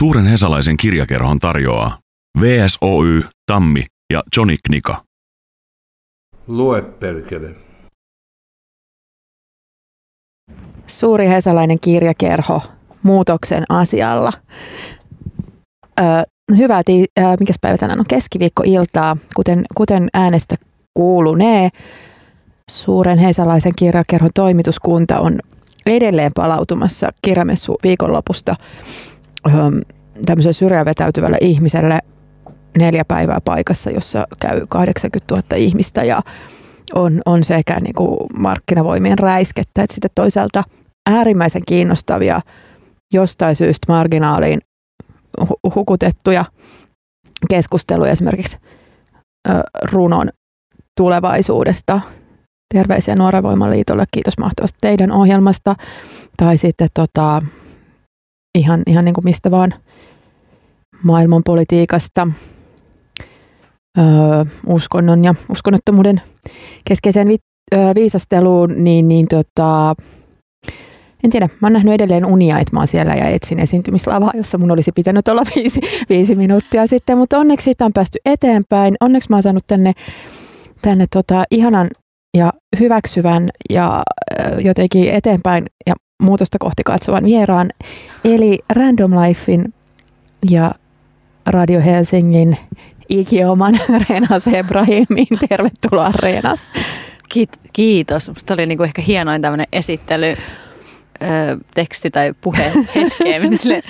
Suuren Hesalaisen kirjakerhon tarjoaa VSOY, Tammi ja Johnny Knika. Lue perkele. Suuri hesalainen kirjakerho muutoksen asialla. Ö, hyvää, ti- ö, mikäs päivä tänään on keskiviikkoiltaa, kuten, kuten äänestä kuulunee. Suuren hesalaisen kirjakerhon toimituskunta on edelleen palautumassa kirjamessu viikonlopusta tämmöiselle syrjään vetäytyvälle ihmiselle neljä päivää paikassa, jossa käy 80 000 ihmistä ja on, on sekä niin kuin markkinavoimien räiskettä että sitten toisaalta äärimmäisen kiinnostavia jostain syystä marginaaliin hu- hukutettuja keskusteluja esimerkiksi runon tulevaisuudesta. Terveisiä Nuoren Voimaliitolle, kiitos mahtavasti teidän ohjelmasta. Tai sitten tota, ihan, ihan niin kuin mistä vaan maailmanpolitiikasta, ö, uskonnon ja uskonnottomuuden keskeiseen vi, ö, viisasteluun, niin, niin tota, en tiedä, mä oon nähnyt edelleen unia, että mä oon siellä ja etsin esiintymislavaa, jossa mun olisi pitänyt olla viisi, viisi minuuttia sitten, mutta onneksi siitä on päästy eteenpäin. Onneksi mä oon saanut tänne, tänne tota, ihanan ja hyväksyvän ja jotenkin eteenpäin ja muutosta kohti katsovan vieraan, eli Random Lifein ja Radio Helsingin ikioman Reena Sebrahimin. Tervetuloa Reenas. Kiit- kiitos. Musta oli niinku ehkä hienoin tämmöinen esittely ö, teksti tai puhe hetkeen. Sille,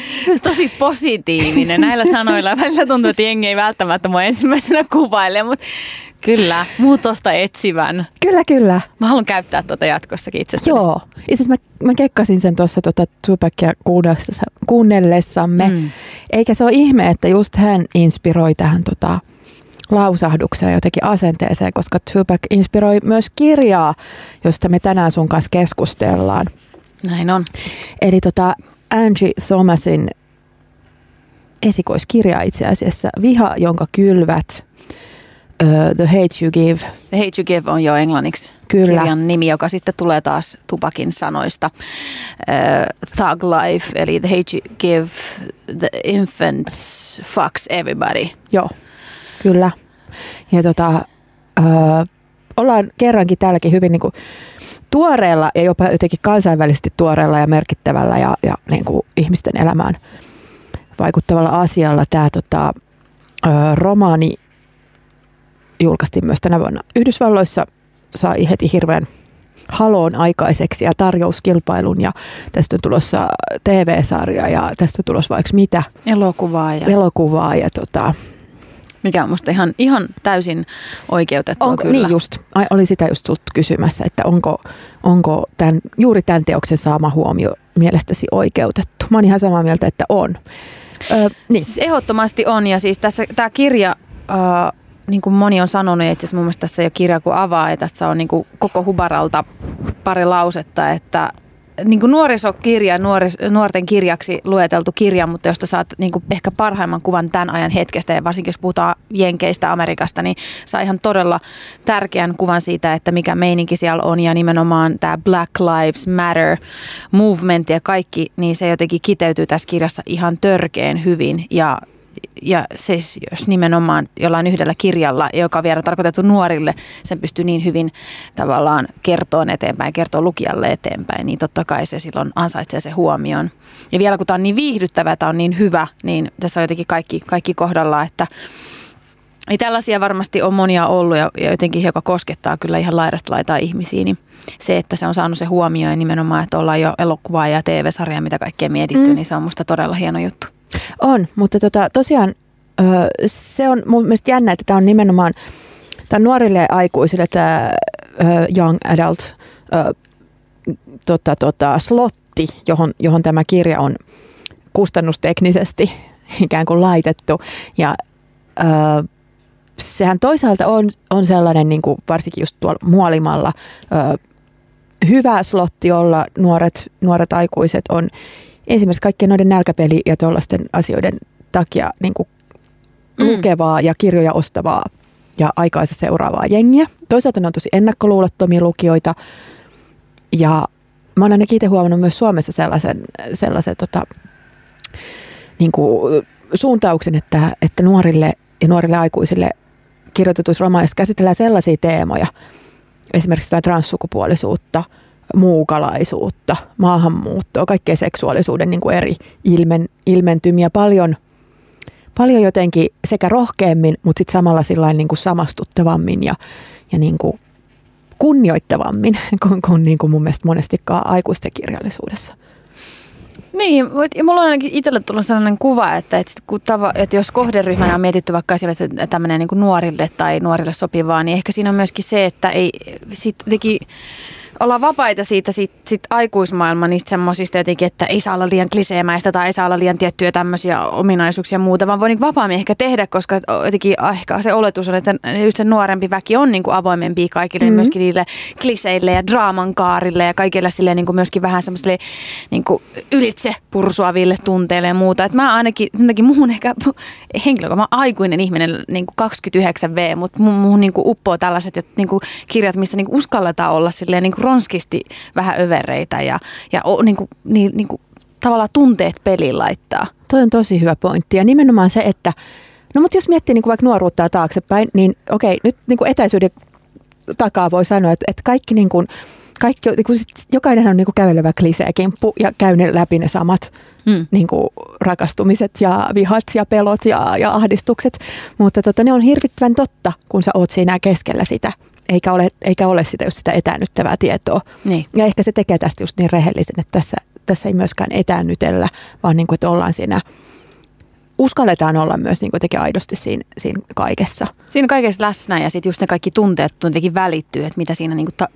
tosi positiivinen. Näillä sanoilla välillä tuntuu, että jengi ei välttämättä mua ensimmäisenä kuvaile, mutta kyllä, muutosta etsivän. Kyllä, kyllä. Mä haluan käyttää tuota jatkossakin itsestäni. Joo. Itse asiassa mä, mä kekkasin sen tuossa tota Tupacia kuunnellessa- kuunnellessamme. Mm. Eikä se ole ihme, että just hän inspiroi tähän tota, lausahdukseen jotenkin asenteeseen, koska Tupac inspiroi myös kirjaa, josta me tänään sun kanssa keskustellaan. Näin on. Eli tota Angie Thomasin esikoiskirja itse asiassa, Viha, jonka kylvät, uh, The Hate You Give. The Hate You Give on jo englanniksi Kyllä. kirjan nimi, joka sitten tulee taas Tupakin sanoista. Uh, Thug Life, eli The Hate You Give, The Infants Fucks Everybody. Joo, kyllä. Ja tota, uh, ollaan kerrankin täälläkin hyvin niin kuin tuoreella ja jopa jotenkin kansainvälisesti tuoreella ja merkittävällä ja, ja niin kuin ihmisten elämään vaikuttavalla asialla. Tämä tota, romaani julkaistiin myös tänä vuonna Yhdysvalloissa, sai heti hirveän haloon aikaiseksi ja tarjouskilpailun ja tästä on tulossa TV-sarja ja tästä on tulossa vaikka mitä Elokuvaa ja elokuvaa ja tota, mikä on musta ihan, ihan täysin oikeutettua onko, kyllä. niin just, ai, oli sitä just sulta kysymässä, että onko, onko tämän, juuri tämän teoksen saama huomio mielestäsi oikeutettu. Mä oon ihan samaa mieltä, että on. Ö, niin. Siis ehdottomasti on ja siis tässä tämä kirja, äh, niin kuin moni on sanonut, ja itse asiassa mun mielestä tässä ei ole kirja kuin avaa, ja tässä on niin kuin koko Hubaralta pari lausetta, että niin kuin nuorisokirja, nuoris, nuorten kirjaksi lueteltu kirja, mutta josta saat niin kuin ehkä parhaimman kuvan tämän ajan hetkestä ja varsinkin jos puhutaan Jenkeistä, Amerikasta, niin saa ihan todella tärkeän kuvan siitä, että mikä meininki siellä on ja nimenomaan tämä Black Lives Matter movement ja kaikki, niin se jotenkin kiteytyy tässä kirjassa ihan törkeen hyvin ja ja siis jos nimenomaan jollain yhdellä kirjalla, joka on vielä tarkoitettu nuorille, sen pystyy niin hyvin tavallaan kertoa eteenpäin, kertoa lukijalle eteenpäin, niin totta kai se silloin ansaitsee se huomioon. Ja vielä kun tämä on niin viihdyttävä, tämä on niin hyvä, niin tässä on jotenkin kaikki, kaikki kohdalla, että ei tällaisia varmasti on monia ollut ja, ja jotenkin joka koskettaa kyllä ihan laidasta laitaa ihmisiä, niin se, että se on saanut se huomioon ja nimenomaan, että ollaan jo elokuvaa ja TV-sarjaa, mitä kaikkea mietitty, mm. niin se on musta todella hieno juttu. On, mutta tota, tosiaan se on mun mielestä jännä, että tämä on nimenomaan tämä nuorille aikuisille tämä young adult tota, tota, slotti, johon, johon tämä kirja on kustannusteknisesti ikään kuin laitettu. Ja sehän toisaalta on, on sellainen, niin kuin varsinkin just tuolla muolimalla, hyvä slotti olla nuoret, nuoret aikuiset on ensimmäistä kaikkien noiden nälkäpeli- ja tuollaisten asioiden takia niin kuin Mm. lukevaa ja kirjoja ostavaa ja aikaansa seuraavaa jengiä. Toisaalta ne on tosi ennakkoluulottomia lukijoita ja mä oon ainakin itse huomannut myös Suomessa sellaisen, sellaisen tota, niin kuin suuntauksen, että, että nuorille ja nuorille aikuisille kirjoitetuissa romaaneissa käsitellään sellaisia teemoja, esimerkiksi transsukupuolisuutta, muukalaisuutta, maahanmuuttoa, kaikkea seksuaalisuuden niin kuin eri ilmen, ilmentymiä paljon, paljon jotenkin sekä rohkeammin, mutta sitten samalla niin kuin samastuttavammin ja, ja niin kuin kunnioittavammin kuin, kuin, niin kuin mun mielestä monestikaan aikuisten kirjallisuudessa. Niin, ja mulla on ainakin itselle tullut sellainen kuva, että, että, kun tava, että jos kohderyhmänä on mietitty vaikka tämmöinen niin nuorille tai nuorille sopivaa, niin ehkä siinä on myöskin se, että ei sit jotenkin olla vapaita siitä sit, sit aikuismaailman niistä semmoisista jotenkin, että ei saa olla liian kliseemäistä tai ei saa olla liian tiettyjä tämmöisiä ominaisuuksia ja muuta, vaan voi niin vapaammin ehkä tehdä, koska jotenkin ehkä se oletus on, että just se nuorempi väki on niin kuin avoimempi kaikille, mm-hmm. myöskin niille kliseille ja draaman kaarille ja kaikille sille niin kuin myöskin vähän semmoisille niin kuin ylitse pursuaville tunteille ja muuta. Et mä ainakin, jotenkin muhun ehkä henkilö, mä aikuinen ihminen, niin kuin 29V, mutta muhun niin kuin uppoo tällaiset niin kuin kirjat, missä niin kuin uskalletaan olla silleen niin kuin ronskisti vähän övereitä ja, ja niin kuin, niin, niin kuin, tavallaan tunteet peliin laittaa. Toi on tosi hyvä pointti ja nimenomaan se, että no mutta jos miettii niin kuin vaikka nuoruutta taaksepäin, niin okei, nyt niin kuin etäisyyden takaa voi sanoa, että, että kaikki niin kuin, kaikki, niin kuin, jokainen on niin kuin kävelevä kliseekimppu ja käy ne läpi ne samat mm. niin kuin rakastumiset ja vihat ja pelot ja, ja ahdistukset. Mutta tota, ne on hirvittävän totta, kun sä oot siinä keskellä sitä eikä ole, eikä ole sitä, just sitä etäännyttävää tietoa. Niin. Ja ehkä se tekee tästä just niin rehellisen, että tässä, tässä ei myöskään etäännytellä, vaan niin kuin, että ollaan siinä uskalletaan olla myös niin kuitenkin aidosti siinä, siinä kaikessa. Siinä kaikessa läsnä ja sitten just ne kaikki tunteet jotenkin välittyy, että mitä siinä niin ta,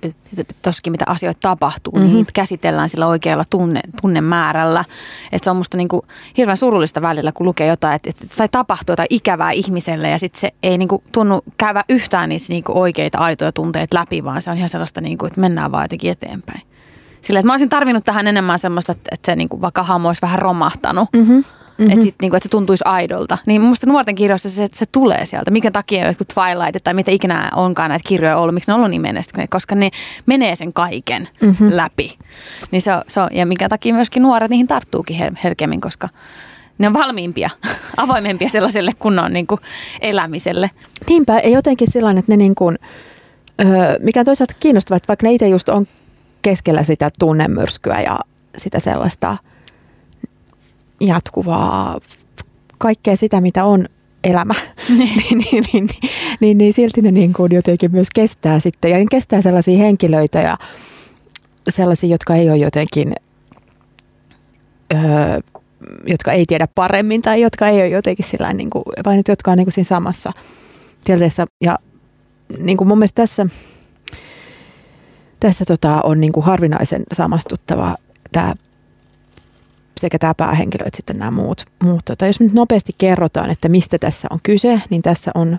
tossakin mitä asioita tapahtuu, mm-hmm. niin käsitellään sillä oikealla tunne, tunnemäärällä. Että se on musta niin kuin hirveän surullista välillä, kun lukee jotain, että, että tai tapahtuu jotain ikävää ihmiselle ja sitten se ei niin kuin tunnu käyvä yhtään niitä niin kuin oikeita aitoja tunteita läpi, vaan se on ihan sellaista, niin kuin, että mennään vaan jotenkin eteenpäin. Sillä että mä olisin tarvinnut tähän enemmän semmoista, että, että se niin kuin vaikka hahmo olisi vähän romahtanut. Mm-hmm Mm-hmm. Että, sit, niinku, että se tuntuisi aidolta. Niin mun mielestä nuorten kirjoissa se, se tulee sieltä. Mikä takia jotkut Twilight tai mitä ikinä onkaan näitä kirjoja ollut, miksi ne on ollut niin menestyneet, koska ne menee sen kaiken mm-hmm. läpi. Niin se on, se on, ja mikä takia myöskin nuoret niihin tarttuukin her- herkemmin, koska ne on valmiimpia, avoimempia sellaiselle kunnon niin kuin elämiselle. Niinpä, ei jotenkin sellainen, että ne niin kuin, öö, mikä on toisaalta kiinnostavaa, että vaikka ne itse just on keskellä sitä tunnemyrskyä ja sitä sellaista – jatkuvaa kaikkea sitä, mitä on elämä, niin, niin, niin, niin, niin, niin silti ne niin kuin jotenkin myös kestää sitten. Ja kestää sellaisia henkilöitä ja sellaisia, jotka ei ole jotenkin, öö, jotka ei tiedä paremmin tai jotka ei ole jotenkin sillä niin kuin, vaan jotka on niin kuin siinä samassa tilanteessa. Ja niin kuin mun mielestä tässä, tässä tota, on niin kuin harvinaisen samastuttava tämä sekä tämä päähenkilö että sitten nämä muut. muut tota, jos nyt nopeasti kerrotaan, että mistä tässä on kyse, niin tässä on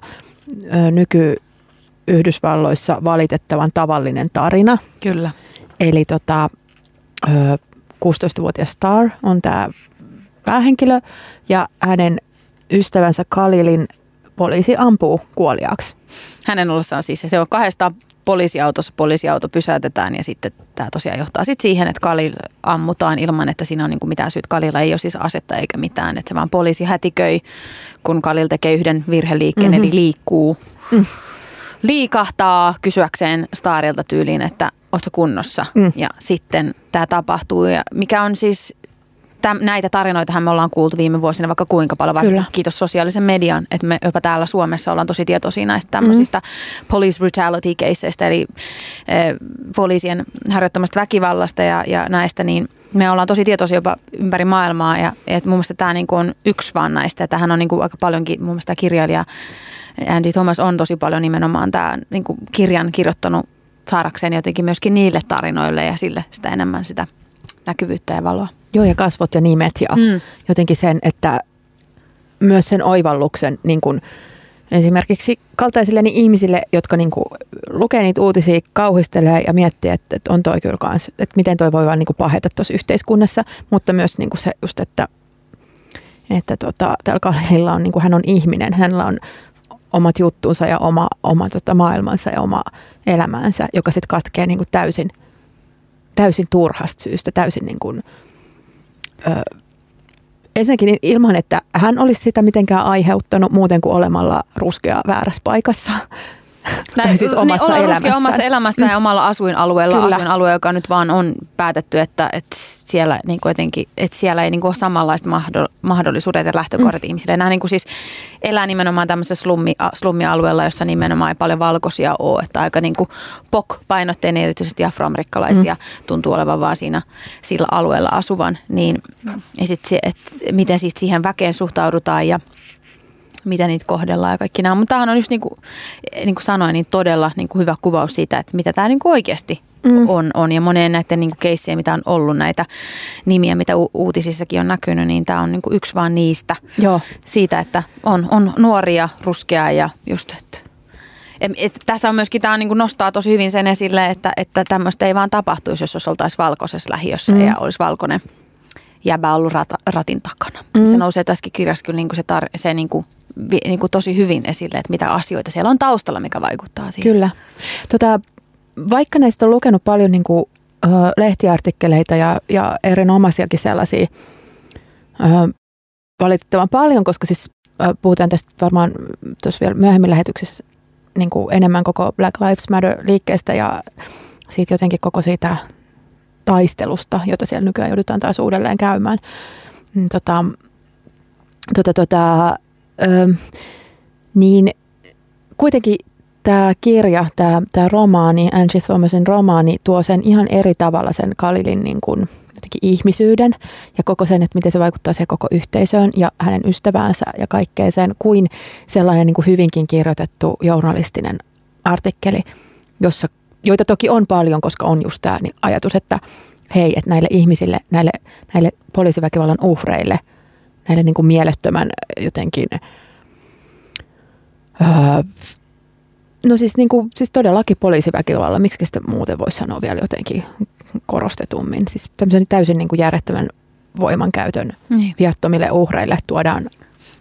ö, nyky Yhdysvalloissa valitettavan tavallinen tarina. Kyllä. Eli tota, ö, 16-vuotias Star on tämä päähenkilö ja hänen ystävänsä Kalilin poliisi ampuu kuoliaaksi. Hänen ollessaan siis, että on kahdesta poliisiautossa poliisiauto pysäytetään ja sitten tämä tosiaan johtaa sitten siihen, että Kalil ammutaan ilman, että siinä on niin kuin mitään syyt. Kalilla ei ole siis asetta eikä mitään, että se vaan poliisi hätiköi, kun Kalil tekee yhden virheliikkeen, mm-hmm. eli liikkuu. Mm. Liikahtaa kysyäkseen Starilta tyyliin, että ootko kunnossa? Mm. Ja sitten tämä tapahtuu, ja mikä on siis täm, näitä tarinoitahan me ollaan kuultu viime vuosina vaikka kuinka paljon, varsinkin Kyllä. kiitos sosiaalisen median, että me jopa täällä Suomessa ollaan tosi tietoisia näistä tämmöisistä mm. police brutality caseista, eli e, poliisien harjoittamasta väkivallasta ja, ja näistä, niin me ollaan tosi tietoisia jopa ympäri maailmaa ja että mun mielestä tämä niin on yksi vaan näistä, että hän on niin kuin aika paljonkin, mun mielestä kirjailija Andy Thomas on tosi paljon nimenomaan tämä niin kuin kirjan kirjoittanut saadakseen jotenkin myöskin niille tarinoille ja sille sitä enemmän sitä näkyvyyttä ja valoa. Joo, ja kasvot ja nimet ja mm. jotenkin sen, että myös sen oivalluksen niin kuin esimerkiksi kaltaisille ihmisille, jotka niin kuin lukee niitä uutisia, kauhistelee ja miettii, että, että on toi kyllä kans, että miten toi voi vaan niin kuin paheta tuossa yhteiskunnassa, mutta myös niin kuin se just, että, että tota, täällä Kalilla on, niin kuin hän on ihminen, hänellä on omat juttunsa ja oma, oma tota, maailmansa ja oma elämänsä, joka sitten katkee niin kuin täysin, täysin turhasta syystä, täysin niin kuin, ö, ensinnäkin ilman, että hän olisi sitä mitenkään aiheuttanut muuten kuin olemalla ruskea väärässä paikassa. Näin, tai siis omassa niin, elämässä. omassa elämässä ja omalla asuinalueella, Kyllä. asuinalue, joka nyt vaan on päätetty, että, että, siellä, niin jotenkin, että siellä ei niin kuin ole samanlaiset mahdo- mahdollisuudet ja lähtökohdat mm. ihmisille. Nämä niin kuin siis elää nimenomaan tämmöisessä slummi, slummialueella, jossa nimenomaan ei paljon valkoisia ole, että aika niin kuin POK-painotteinen, erityisesti afroamerikkalaisia mm. tuntuu olevan vaan siinä sillä alueella asuvan, niin ja sit se, että miten siitä siihen väkeen suhtaudutaan ja miten niitä kohdellaan ja kaikki nämä. Mutta tämähän on just niin kuin, niin kuin sanoin, niin todella niin kuin hyvä kuvaus siitä, että mitä tämä niin kuin oikeasti mm. on, on. Ja moneen näiden niin kuin keissien, mitä on ollut, näitä nimiä, mitä u- uutisissakin on näkynyt, niin tämä on niin kuin yksi vaan niistä. Joo. Siitä, että on, on nuoria, ruskea ja just, että et, et, tässä on myöskin, tämä niin nostaa tosi hyvin sen esille, että, että tämmöistä ei vaan tapahtuisi, jos oltaisiin valkoisessa lähiössä mm. ja olisi valkoinen jäbä ollut rat, ratin takana. Mm. Se nousee tässäkin kirjassa kyllä niin kuin se, tar- se niin kuin, vi, niin kuin tosi hyvin esille, että mitä asioita siellä on taustalla, mikä vaikuttaa siihen. Kyllä. Tota, vaikka näistä on lukenut paljon niin kuin, ö, lehtiartikkeleita ja, ja erinomaisiakin sellaisia ö, valitettavan paljon, koska siis ö, puhutaan tästä varmaan tuossa vielä myöhemmin lähetyksessä niin kuin enemmän koko Black Lives Matter-liikkeestä ja siitä jotenkin koko siitä taistelusta, jota siellä nykyään joudutaan taas uudelleen käymään. Mm, Tota, tota, tota, ö, niin kuitenkin tämä kirja, tämä, romaani, Angie Thomasin romaani, tuo sen ihan eri tavalla sen Kalilin niin kuin ihmisyyden ja koko sen, että miten se vaikuttaa siihen koko yhteisöön ja hänen ystäväänsä ja kaikkeen sen, kuin sellainen niin hyvinkin kirjoitettu journalistinen artikkeli, jossa, joita toki on paljon, koska on just tämä niin ajatus, että hei, että näille ihmisille, näille, näille poliisiväkivallan uhreille, näille niin kuin mielettömän jotenkin öö, No siis, niin kuin, siis todellakin poliisiväkivallalla, miksi sitä muuten voisi sanoa vielä jotenkin korostetummin. Siis tämmöisen täysin niin kuin järjettömän voimankäytön Niin. viattomille uhreille tuodaan,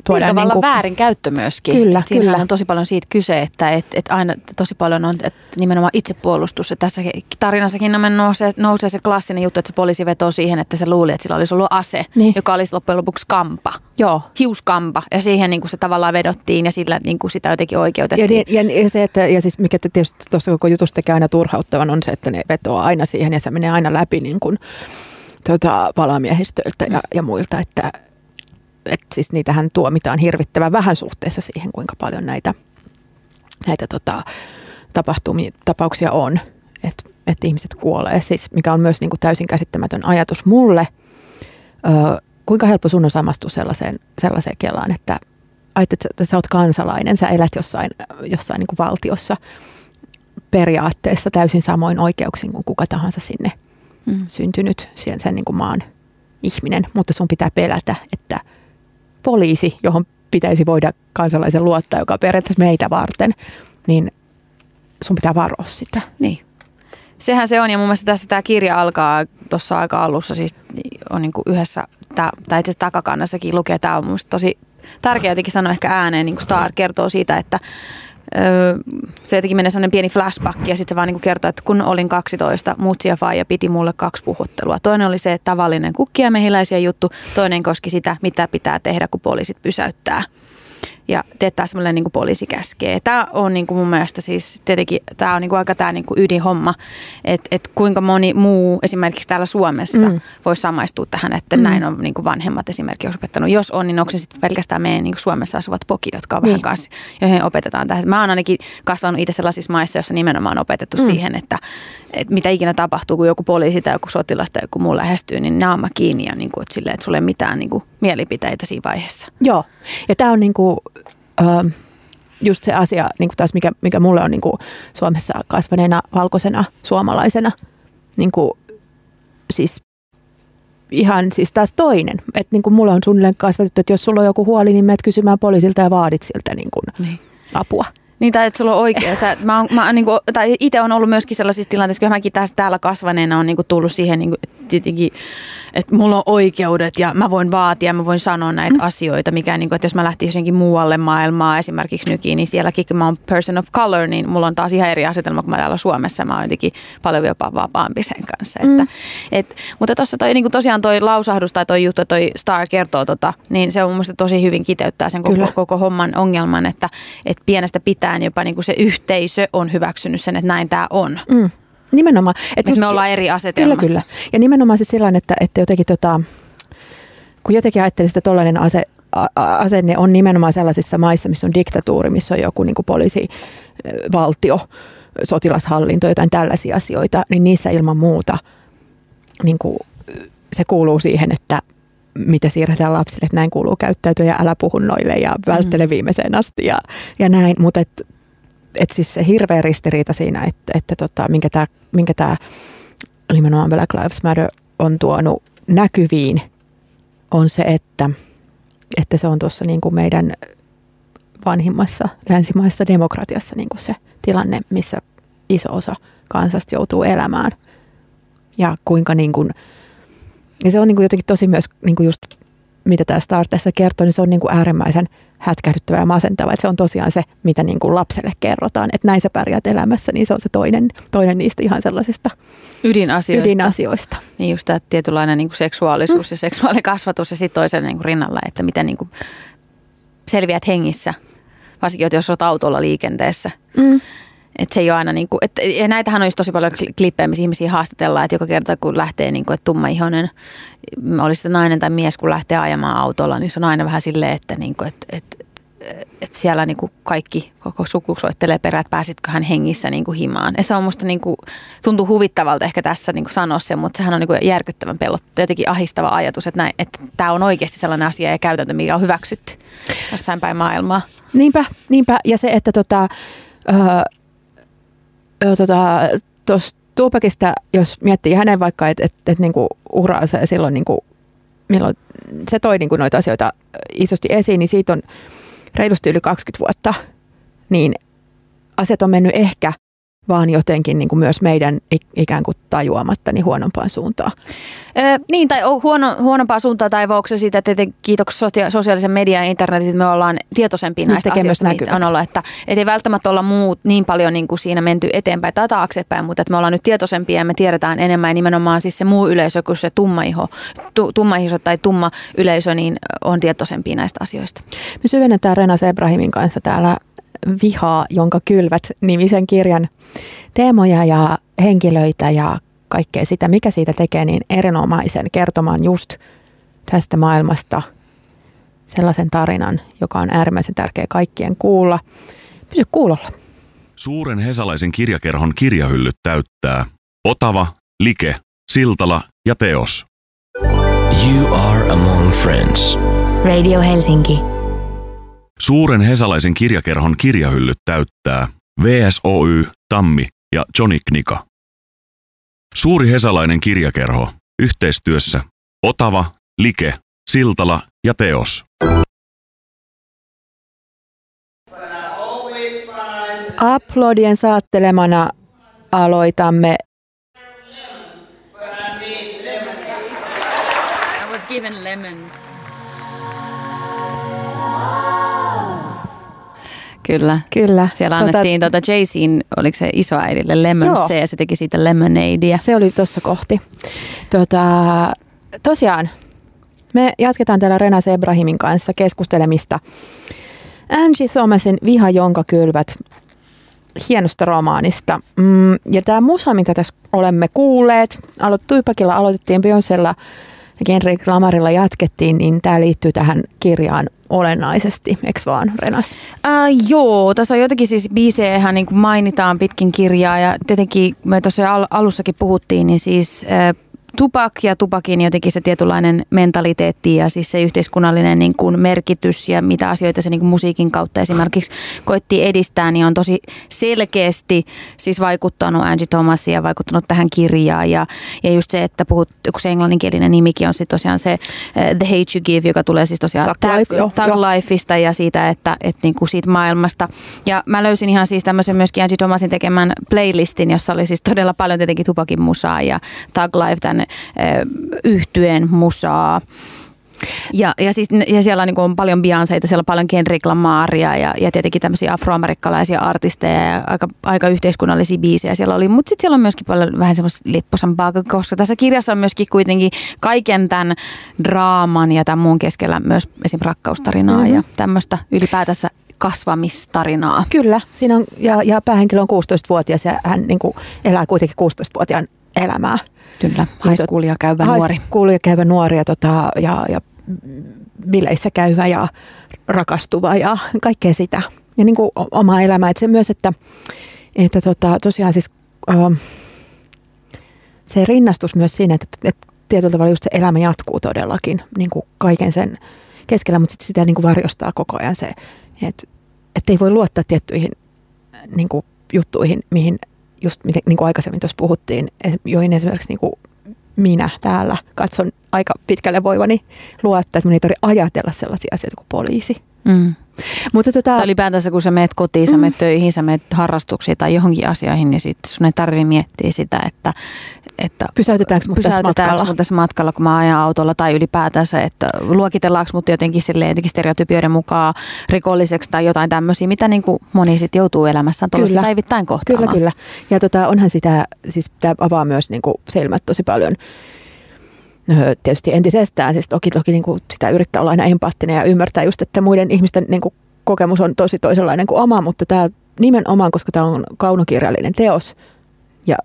Tuodaan tuodaan tavallaan niin kuin, väärinkäyttö myöskin. Kyllä, Et siinähän kyllä. on tosi paljon siitä kyse, että et, et aina tosi paljon on et nimenomaan itsepuolustus. Et tässä tarinassakin nousee, nousee se klassinen juttu, että se poliisi vetoo siihen, että se luuli, että sillä olisi ollut ase, Niin. joka olisi loppujen lopuksi kampa. Joo. Hiuskampa. Ja siihen niin kuin se tavallaan vedottiin ja sillä niin kuin sitä jotenkin Ja, oikeutettiin. niin- ja, ja, se, että, ja siis mikä tietysti tuossa koko jutusta tekee aina turhauttavan on se, että ne vetoaa aina siihen ja se menee aina läpi niin kuin, tota, valamiehistöltä ja, ja muilta, että et siis niitähän tuomitaan hirvittävän vähän suhteessa siihen, kuinka paljon näitä, näitä tota, tapahtumia, tapauksia on, että et ihmiset kuolee, siis mikä on myös niin kuin täysin käsittämätön ajatus mulle. Ö, kuinka helppo sun on samastua sellaiseen, sellaiseen kelaan, että ajattelet, että sä oot kansalainen, sä elät jossain, jossain niin kuin valtiossa periaatteessa täysin samoin oikeuksin kuin kuka tahansa sinne Mm. syntynyt sen, sen niin kuin maan ihminen, mutta sun pitää pelätä, että poliisi, johon pitäisi voida kansalaisen luottaa, joka on periaatteessa meitä varten, niin sun pitää varoa sitä. Niin. Sehän se on, ja mun mielestä tässä tämä kirja alkaa tuossa aika alussa, siis on niin kuin yhdessä, tää, tai itse asiassa takakannassakin lukee, tämä on mun tosi tärkeää jotenkin sanoa ehkä ääneen, niin kuin Star kertoo siitä, että se jotenkin menee sellainen pieni flashback ja sitten se vaan niin kertoo, että kun olin 12, mutsi ja faija piti mulle kaksi puhuttelua. Toinen oli se tavallinen kukkia mehiläisiä juttu, toinen koski sitä, mitä pitää tehdä, kun poliisit pysäyttää. Ja teettää semmoinen niin kuin poliisi käskee. Tämä on niin kuin mun mielestä siis tietenkin tämä on niin kuin aika tämä niin kuin ydinhomma, että et kuinka moni muu esimerkiksi täällä Suomessa Mm. voisi samaistua tähän, että Mm. näin on niin kuin vanhemmat esimerkiksi opettanut. Jos on, niin onko se sitten pelkästään meidän niin kuin Suomessa asuvat pokit, jotka on Niin. vähän kanssa, joihin opetetaan tähän. Mä oon ainakin kasvanut itse sellaisissa maissa, joissa nimenomaan on opetettu Mm. siihen, että, että mitä ikinä tapahtuu, kun joku poliisi tai joku sotilas tai joku muu lähestyy, niin naama kiinni ja niin kuin, että, silleen, että sulla ei mitään niin kuin, mielipiteitä siinä vaiheessa. Joo, ja tämä on niinku, ö, just se asia, niinku taas mikä, mikä mulle on niinku Suomessa kasvaneena valkoisena suomalaisena, niinku, siis ihan siis taas toinen. Että niinku mulle on suunnilleen kasvatettu, että jos sulla on joku huoli, niin menet kysymään poliisilta ja vaadit siltä niinku Niin. apua. Niin, tai että sulla on oikea. Sä, mä oon, mä, niin kuin, tai itse on ollut myöskin sellaisissa tilanteissa, kun mäkin täällä kasvaneena on niin kuin tullut siihen, niin kuin, tietenkin, että mulla on oikeudet ja mä voin vaatia, mä voin sanoa näitä mm. asioita, mikä niin kuin, että jos mä lähtisin johonkin muualle maailmaa, esimerkiksi nykiin, niin sielläkin kun mä oon person of color, niin mulla on taas ihan eri asetelma kuin mä täällä Suomessa. Mä oon jotenkin paljon jopa vapaampi sen kanssa. Mm. Että, et, mutta tuossa toi, niin kuin tosiaan toi lausahdus tai toi juttu, toi Star kertoo tota, niin se on mun mielestä tosi hyvin kiteyttää sen koko, koko homman ongelman, että, että pienestä pitäen jopa niin kuin se yhteisö on hyväksynyt sen, että näin tämä on. Mm. Nimenomaan. Että just, me ollaan eri asetelmassa. Kyllä, kyllä. Ja nimenomaan siis sillä että, että jotenkin tota, kun jotenkin ajattelin, että tollainen ase, asenne on nimenomaan sellaisissa maissa, missä on diktatuuri, missä on joku niin kuin poliisi, valtio, sotilashallinto, jotain tällaisia asioita, niin niissä ilman muuta niin kuin, se kuuluu siihen, että mitä siirretään lapsille, että näin kuuluu käyttäytyä ja älä puhu noille ja välttele mm. viimeiseen asti ja, ja näin. Mutta et, et siis se hirveä ristiriita siinä, että, että tota, minkä tämä minkä tää, nimenomaan Black Lives Matter on tuonut näkyviin, on se, että, että se on tuossa niin kuin meidän vanhimmassa länsimaissa demokratiassa niin kuin se tilanne, missä iso osa kansasta joutuu elämään. Ja kuinka niin kuin, ja se on niin kuin jotenkin tosi myös niin kuin just mitä tämä Star tässä kertoo, niin se on niin kuin äärimmäisen hätkähdyttävä ja masentava. Että se on tosiaan se, mitä niin kuin lapselle kerrotaan, että näin sä pärjäät elämässä, niin se on se toinen, toinen niistä ihan sellaisista ydinasioista. ydinasioista. Niin just tämä tietynlainen niin kuin seksuaalisuus mm. ja seksuaalikasvatus ja sitten toisen niin kuin rinnalla, että miten niin kuin selviät hengissä, varsinkin jos olet autolla liikenteessä. Mm. Et se ei ole aina niin kuin, et, ja näitähän on just tosi paljon klippejä, missä ihmisiä haastatellaan, että joka kerta kun lähtee, niin kuin, että ihonen, oli sitten nainen tai mies, kun lähtee ajamaan autolla, niin se on aina vähän silleen, että, niin kuin, että, että että siellä niin kuin kaikki, koko suku soittelee perään, että pääsitkö hän hengissä niin kuin himaan. Ja se on musta niin kuin, tuntuu huvittavalta ehkä tässä niin kuin sanoa se, mutta sehän on niin kuin järkyttävän pelottava, jotenkin ahistava ajatus, että, näin, että tämä on oikeasti sellainen asia ja käytäntö, mikä on hyväksytty jossain päin maailmaa. Niinpä, niinpä. Ja se, että tota, öö, tota, tuosta Tupakista, jos miettii hänen vaikka, että et, et, niinku uraansa ja silloin niinku, milloin se toi niinku noita asioita isosti esiin, niin siitä on reilusti yli 20 vuotta, niin asiat on mennyt ehkä vaan jotenkin niin kuin myös meidän ikään kuin tajuamatta niin huonompaan suuntaan. Ee, niin, tai huono, huonompaa suuntaan, tai onko se siitä, että kiitoksia sosiaalisen median ja internetin, että me ollaan tietoisempia näistä asioista. Myös on olla, että, että ei välttämättä olla muut niin paljon niin kuin siinä menty eteenpäin tai taaksepäin, mutta että me ollaan nyt tietoisempia ja me tiedetään enemmän ja nimenomaan siis se muu yleisö kuin se tummaiho, tu, tummaiho tai tumma yleisö, niin on tietoisempia näistä asioista. Me syvennetään Rena Sebrahimin kanssa täällä Vihaa, jonka kylvät nimisen kirjan teemoja ja henkilöitä ja kaikkea sitä, mikä siitä tekee niin erinomaisen kertomaan just tästä maailmasta sellaisen tarinan, joka on äärimmäisen tärkeä kaikkien kuulla. Pysy kuulolla. Suuren hesalaisen kirjakerhon kirjahyllyt täyttää Otava, Like, Siltala ja Teos. You are among friends. Radio Helsinki. Suuren hesalaisen kirjakerhon kirjahyllyt täyttää VSOY, Tammi ja Johnny Knika. Suuri hesalainen kirjakerho yhteistyössä Otava, Like, Siltala ja Teos. Aplodien saattelemana aloitamme I was given lemons. Kyllä. Kyllä. Siellä tota- annettiin tuota Jayceen, oliko se isoäidille lemon Joo. ja se teki siitä lemonadea. Se oli tuossa kohti. Tota, tosiaan, me jatketaan täällä Rena Sebrahimin kanssa keskustelemista Angie Thomasin Viha, jonka kylvät hienosta romaanista. Mm, ja tämä musa, mitä tässä olemme kuulleet, Tuipakilla aloitettiin Beyoncella ja Kendrick Lamarilla jatkettiin, niin tämä liittyy tähän kirjaan olennaisesti, eikö vaan Renas? Äh, joo, tässä on jotenkin siis biisejä niin kuin mainitaan pitkin kirjaa ja tietenkin me tuossa al- alussakin puhuttiin, niin siis äh, Tupak ja Tupakin jotenkin se tietynlainen mentaliteetti ja siis se yhteiskunnallinen niin kuin merkitys ja mitä asioita se niin kuin musiikin kautta esimerkiksi koitti edistää, niin on tosi selkeästi siis vaikuttanut Angie Thomasia ja vaikuttanut tähän kirjaan ja, ja just se, että puhut, kun se englanninkielinen nimikin on sitten tosiaan se uh, The Hate You Give, joka tulee siis tosiaan Thug Life, joo, Thug Lifeista ja siitä, että, että niin kuin siitä maailmasta. Ja mä löysin ihan siis tämmöisen myöskin Angie Thomasin tekemän playlistin, jossa oli siis todella paljon tietenkin Tupakin musaa ja Thug Life tämän yhtyeen musaa. Ja, ja, siis, ja siellä on, niin on paljon Beyoncéita, siellä on paljon Kendrick Lamaria ja, ja tietenkin tämmöisiä afroamerikkalaisia artisteja ja aika, aika yhteiskunnallisia biisejä siellä oli. Mutta sitten siellä on myöskin paljon vähän semmoista lipposampaa, koska tässä kirjassa on myöskin kuitenkin kaiken tämän draaman ja tämän muun keskellä myös esim. rakkaustarinaa mm-hmm. ja tämmöistä ylipäätänsä kasvamistarinaa. Kyllä, siinä on, ja, ja päähenkilö on 16-vuotias ja hän niin kuin, elää kuitenkin 16-vuotiaan elämää. Kyllä, high schoolia käyvä high nuori. High schoolia käyvä nuori ja, tota, ja, ja bileissä käyvä ja rakastuva ja kaikkea sitä. Ja niin kuin oma elämä. Että se myös, että, että tota, tosiaan siis ö, se rinnastus myös siinä, että, että tietyllä tavalla just se elämä jatkuu todellakin niin kuin kaiken sen keskellä, mutta sitten sitä niin kuin varjostaa koko ajan se, että, että ei voi luottaa tiettyihin niin kuin juttuihin, mihin just niin kuin aikaisemmin tuossa puhuttiin, joihin esimerkiksi niin kuin minä täällä katson aika pitkälle voivani luottaa, että minun ei tarvitse ajatella sellaisia asioita kuin poliisi. Mm. Mutta tota, tai ylipäätänsä kun sä meet kotiin, sä meet mm. töihin, sä meet harrastuksiin tai johonkin asioihin, niin sit sun ei tarvitse miettiä sitä, että, että pysäytetäänkö mut tässä matkalla? Mut tässä matkalla, kun mä ajan autolla tai ylipäätänsä, että luokitellaanko mut jotenkin, silleen, jotenkin stereotypioiden mukaan rikolliseksi tai jotain tämmöisiä, mitä niin kuin moni sitten joutuu elämässään tuollaisen päivittäin kohtaamaan. Kyllä, kyllä. Ja tota, onhan sitä, siis tämä avaa myös niin kuin silmät tosi paljon tietysti entisestään, siis toki, toki niin kuin sitä yrittää olla aina empaattinen ja ymmärtää just, että muiden ihmisten niin kuin kokemus on tosi toisenlainen kuin oma, mutta tämä nimenomaan, koska tämä on kaunokirjallinen teos ja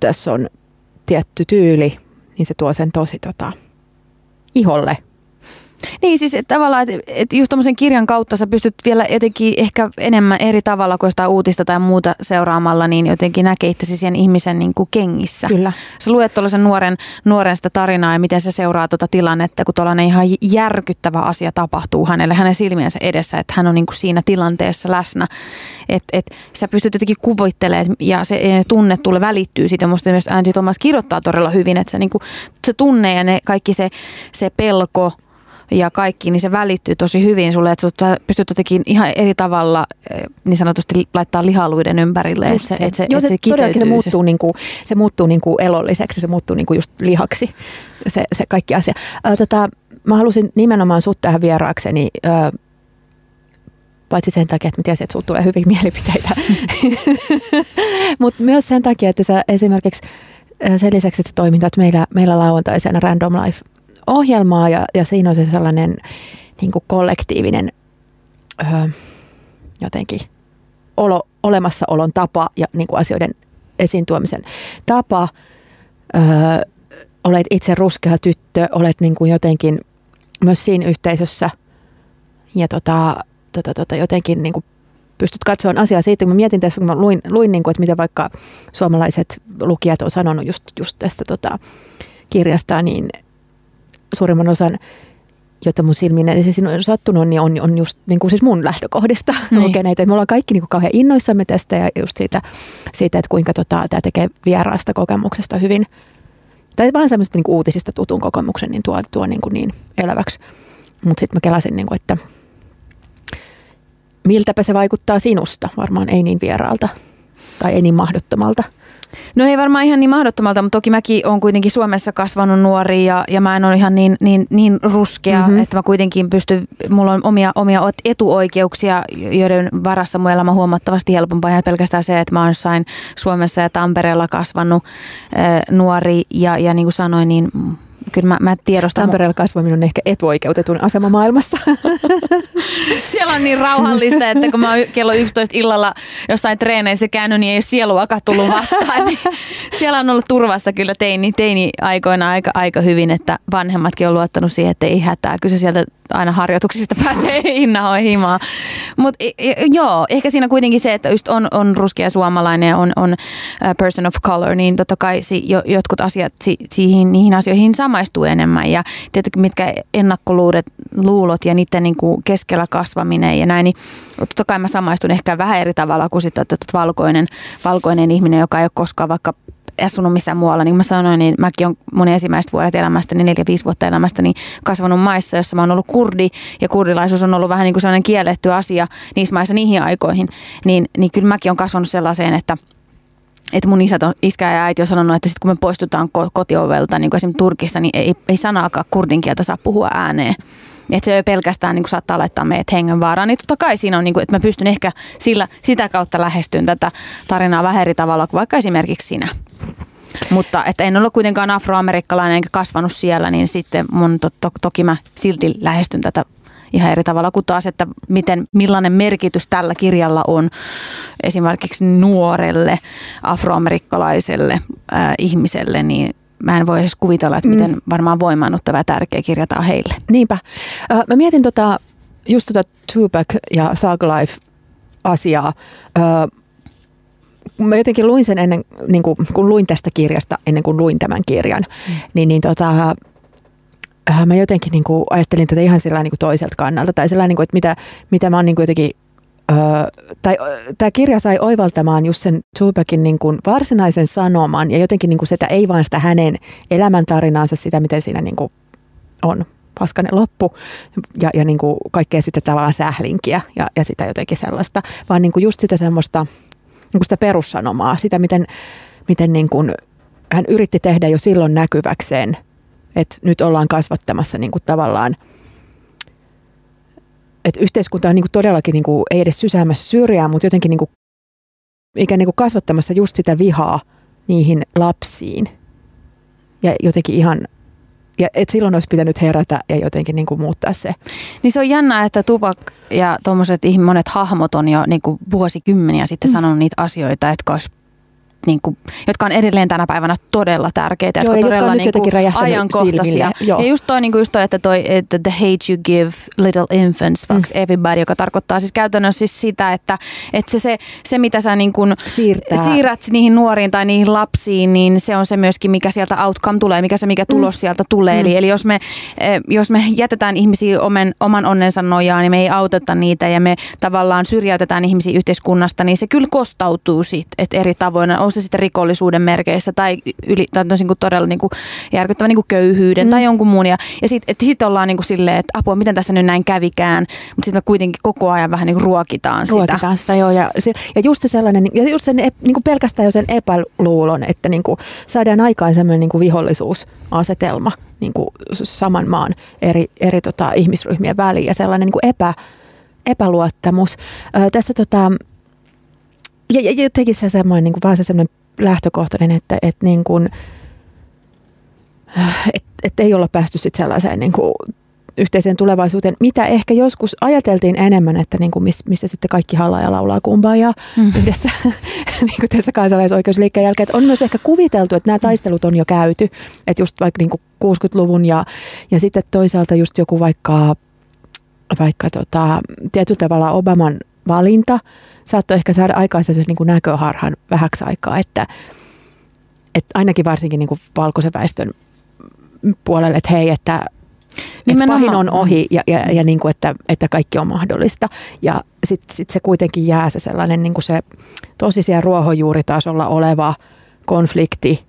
tässä on tietty tyyli, niin se tuo sen tosi tota, iholle niin siis että tavallaan, että, että just tuommoisen kirjan kautta sä pystyt vielä jotenkin ehkä enemmän eri tavalla kuin sitä uutista tai muuta seuraamalla, niin jotenkin näkee itsesi sen ihmisen niin kuin kengissä. Kyllä. Sä luet tuollaisen nuoren, nuoren sitä tarinaa ja miten se seuraa tuota tilannetta, kun tuollainen ihan järkyttävä asia tapahtuu hänelle, hänen silmiensä edessä, että hän on niin kuin siinä tilanteessa läsnä. Että et, sä pystyt jotenkin kuvittelemaan ja se tunne tulee välittyy siitä. Musta myös Angie Thomas kirjoittaa todella hyvin, että se, niin kuin, se tunne ja ne, kaikki se, se pelko, ja kaikki, niin se välittyy tosi hyvin sulle, että sä pystyt jotenkin ihan eri tavalla eh, niin sanotusti laittaa lihaluiden ympärille. Että se, että se, Joo, se, se todellakin se muuttuu, niin kuin, se muuttuu niin kuin elolliseksi, se muuttuu niin kuin just lihaksi, se, se kaikki asia. Ö, tota, mä halusin nimenomaan sut tähän vieraakseni, ö, paitsi sen takia, että mä tiesin, että sulla tulee hyvin mielipiteitä, mutta myös sen takia, että sä esimerkiksi sen lisäksi, että toimintat meillä, meillä lauantaisena Random Life ohjelmaa ja, ja siinä on se sellainen niin kuin kollektiivinen öö, jotenkin olo, olemassaolon tapa ja niin kuin asioiden esiin tuomisen tapa. Öö, olet itse ruskea tyttö, olet niin kuin jotenkin myös siinä yhteisössä ja tota, tota, tota, jotenkin niin kuin pystyt katsomaan asiaa siitä, kun mä mietin tässä, kun mä luin, luin niin kuin, että miten vaikka suomalaiset lukijat on sanonut just, just tästä tota, kirjasta, niin suurimman osan jotta mun silmiin se on sattunut, niin on, on just niin kuin siis mun lähtökohdista niin. lukeneita. Me ollaan kaikki niin kuin kauhean innoissamme tästä ja just siitä, siitä että kuinka tota, tämä tekee vieraasta kokemuksesta hyvin, tai vaan semmoista niin uutisista tutun kokemuksen, niin tuo, tuo niin, kuin niin eläväksi. Mutta sitten mä kelasin, niin kuin, että miltäpä se vaikuttaa sinusta. Varmaan ei niin vieraalta tai ei niin mahdottomalta. No ei varmaan ihan niin mahdottomalta, mutta toki mäkin olen kuitenkin Suomessa kasvanut nuori ja, ja mä en ole ihan niin, niin, niin ruskea, mm-hmm. että mä kuitenkin pystyn, mulla on omia, omia etuoikeuksia, joiden varassa mun elämä on huomattavasti helpompaa. Ihan pelkästään se, että mä oon jossain Suomessa ja Tampereella kasvanut äh, nuori ja, ja niin kuin sanoin, niin kyllä mä, mä tiedostan. Tampereella kasvaminen on ehkä etuoikeutetun asema maailmassa. Siellä on niin rauhallista, että kun mä oon kello 11 illalla jossain treeneissä käynyt, niin ei ole sieluakaan tullut vastaan. Niin siellä on ollut turvassa kyllä teini, teini aikoina aika, aika hyvin, että vanhemmatkin on luottanut siihen, että ei hätää. Kyllä se sieltä aina harjoituksista pääsee innahoin himaan. Mut, joo, ehkä siinä kuitenkin se, että just on, on ruskea suomalainen on, on person of color, niin totta kai si, jo, jotkut asiat si, siihen, niihin asioihin samaistuu enemmän. Ja tietenkin mitkä ennakkoluulot luulot ja niiden niin kuin keskellä kasvaminen ja näin, niin totta kai mä samaistun ehkä vähän eri tavalla kuin sitten valkoinen, valkoinen ihminen, joka ei ole koskaan vaikka asunut missään muualla. Niin kuin mä sanoin, niin mäkin on mun ensimmäiset vuodet niin neljä, viisi vuotta elämästä, niin kasvanut maissa, jossa mä oon ollut kurdi ja kurdilaisuus on ollut vähän niin kuin sellainen kielletty asia niissä maissa niihin aikoihin. Niin, niin kyllä mäkin on kasvanut sellaiseen, että että mun isät on, iskä ja äiti on sanonut, että sit kun me poistutaan kotiovelta, niin kuin esimerkiksi Turkissa, niin ei, ei sanaakaan kurdin kieltä saa puhua ääneen. Että se ei pelkästään niin kuin saattaa laittaa meidät hengenvaaraan. Niin totta kai siinä on, niin kuin, että mä pystyn ehkä sillä, sitä kautta lähestyyn tätä tarinaa vähän eri tavalla kuin vaikka esimerkiksi sinä. Mutta että en ole kuitenkaan afroamerikkalainen enkä kasvanut siellä, niin sitten mun to, to, toki mä silti lähestyn tätä ihan eri tavalla kuin taas, että miten, millainen merkitys tällä kirjalla on esimerkiksi nuorelle afroamerikkalaiselle äh, ihmiselle, niin mä en voi edes kuvitella, että miten mm. varmaan voimaannuttava ja tärkeä kirjata on heille. Niinpä. Äh, mä mietin tota, just tota Tupac ja Thug Life asiaa. Äh, mä jotenkin luin sen ennen, niin kuin, kun luin tästä kirjasta, ennen kuin luin tämän kirjan, mm. niin, niin tota, äh, mä jotenkin niin kuin, ajattelin tätä ihan sillä niin kuin toiselta kannalta. Tai sellainen, niin kuin, että mitä, mitä mä oon niin kuin jotenkin tai tämä kirja sai oivaltamaan just sen Tupacin niin kuin varsinaisen sanoman ja jotenkin niin kuin sitä ei vaan sitä hänen elämäntarinaansa, sitä miten siinä niin kuin on paskanen loppu ja, ja niin kuin kaikkea sitten tavallaan sählinkiä ja, ja sitä jotenkin sellaista, vaan niin kuin just sitä semmoista niin sitä perussanomaa, sitä miten, miten niin kuin hän yritti tehdä jo silloin näkyväkseen, että nyt ollaan kasvattamassa niin kuin tavallaan – että yhteiskunta on niin kuin todellakin niin kuin, ei edes sysäämässä syrjään, mutta jotenkin niin kuin, ikään niin kuin kasvattamassa just sitä vihaa niihin lapsiin. Ja jotenkin ihan ja et silloin olisi pitänyt herätä ja jotenkin niin kuin muuttaa se. Niin se on jännä, että Tupak ja tuommoiset monet hahmot on jo niin kuin vuosikymmeniä sitten mm. sanonut niitä asioita, että olisi niin kuin, jotka on edelleen tänä päivänä todella tärkeitä, Joo, jotka, jotka todella on niin kuin ajankohtaisia. Ja just toi, niin kuin just toi, että toi, että the hate you give little infants fucks mm. everybody, joka tarkoittaa siis käytännössä siis sitä, että, että se, se, se mitä sä niin kuin Siirtää. siirrät niihin nuoriin tai niihin lapsiin, niin se on se myöskin, mikä sieltä outcome tulee, mikä se mikä tulos mm. sieltä tulee. Mm. Eli, eli jos, me, eh, jos me jätetään ihmisiä oman, oman onnensa nojaan, niin me ei auteta niitä ja me tavallaan syrjäytetään ihmisiä yhteiskunnasta, niin se kyllä kostautuu sitten, että eri tavoin on se sitten rikollisuuden merkeissä tai, yli, tai niin kuin todella niin kuin järkyttävän niin kuin köyhyyden mm. tai jonkun muun. Ja, ja sitten sit ollaan niin kuin silleen, että apua, miten tässä nyt näin kävikään, mutta sitten me kuitenkin koko ajan vähän niin kuin ruokitaan sitä. Ruokitaan sitä, joo. Ja, se, ja just se sellainen, ja just sen, niin kuin pelkästään jo sen epäluulon, että niin kuin saadaan aikaan sellainen niin kuin vihollisuusasetelma niin kuin saman maan eri, eri tota, ihmisryhmien väliin ja sellainen niin kuin epä, epäluottamus. Ö, tässä tota, ja, ja jotenkin se semmoinen, niin kuin, vaan se semmoinen lähtökohtainen, että, että niin kuin, et, et ei olla päästy sitten sellaiseen niin kuin, yhteiseen tulevaisuuteen, mitä ehkä joskus ajateltiin enemmän, että niin kuin miss, missä sitten kaikki hallaa ja laulaa kumpaa ja mm. yhdessä niin kuin tässä kansalaisoikeusliikkeen jälkeen. Että on myös ehkä kuviteltu, että nämä taistelut on jo käyty, että just vaikka niin kuin 60-luvun ja, ja sitten toisaalta just joku vaikka, vaikka tota, tietyllä tavalla Obaman valinta saattoi ehkä saada aikaan niin kuin näköharhan vähäksi aikaa, että, että ainakin varsinkin niin kuin valkoisen väestön puolelle, että hei, että, että pahin on ohi ja, ja, ja niin kuin, että, että kaikki on mahdollista. Ja sitten sit se kuitenkin jää se sellainen niin kuin se tosi siellä ruohonjuuritasolla oleva konflikti,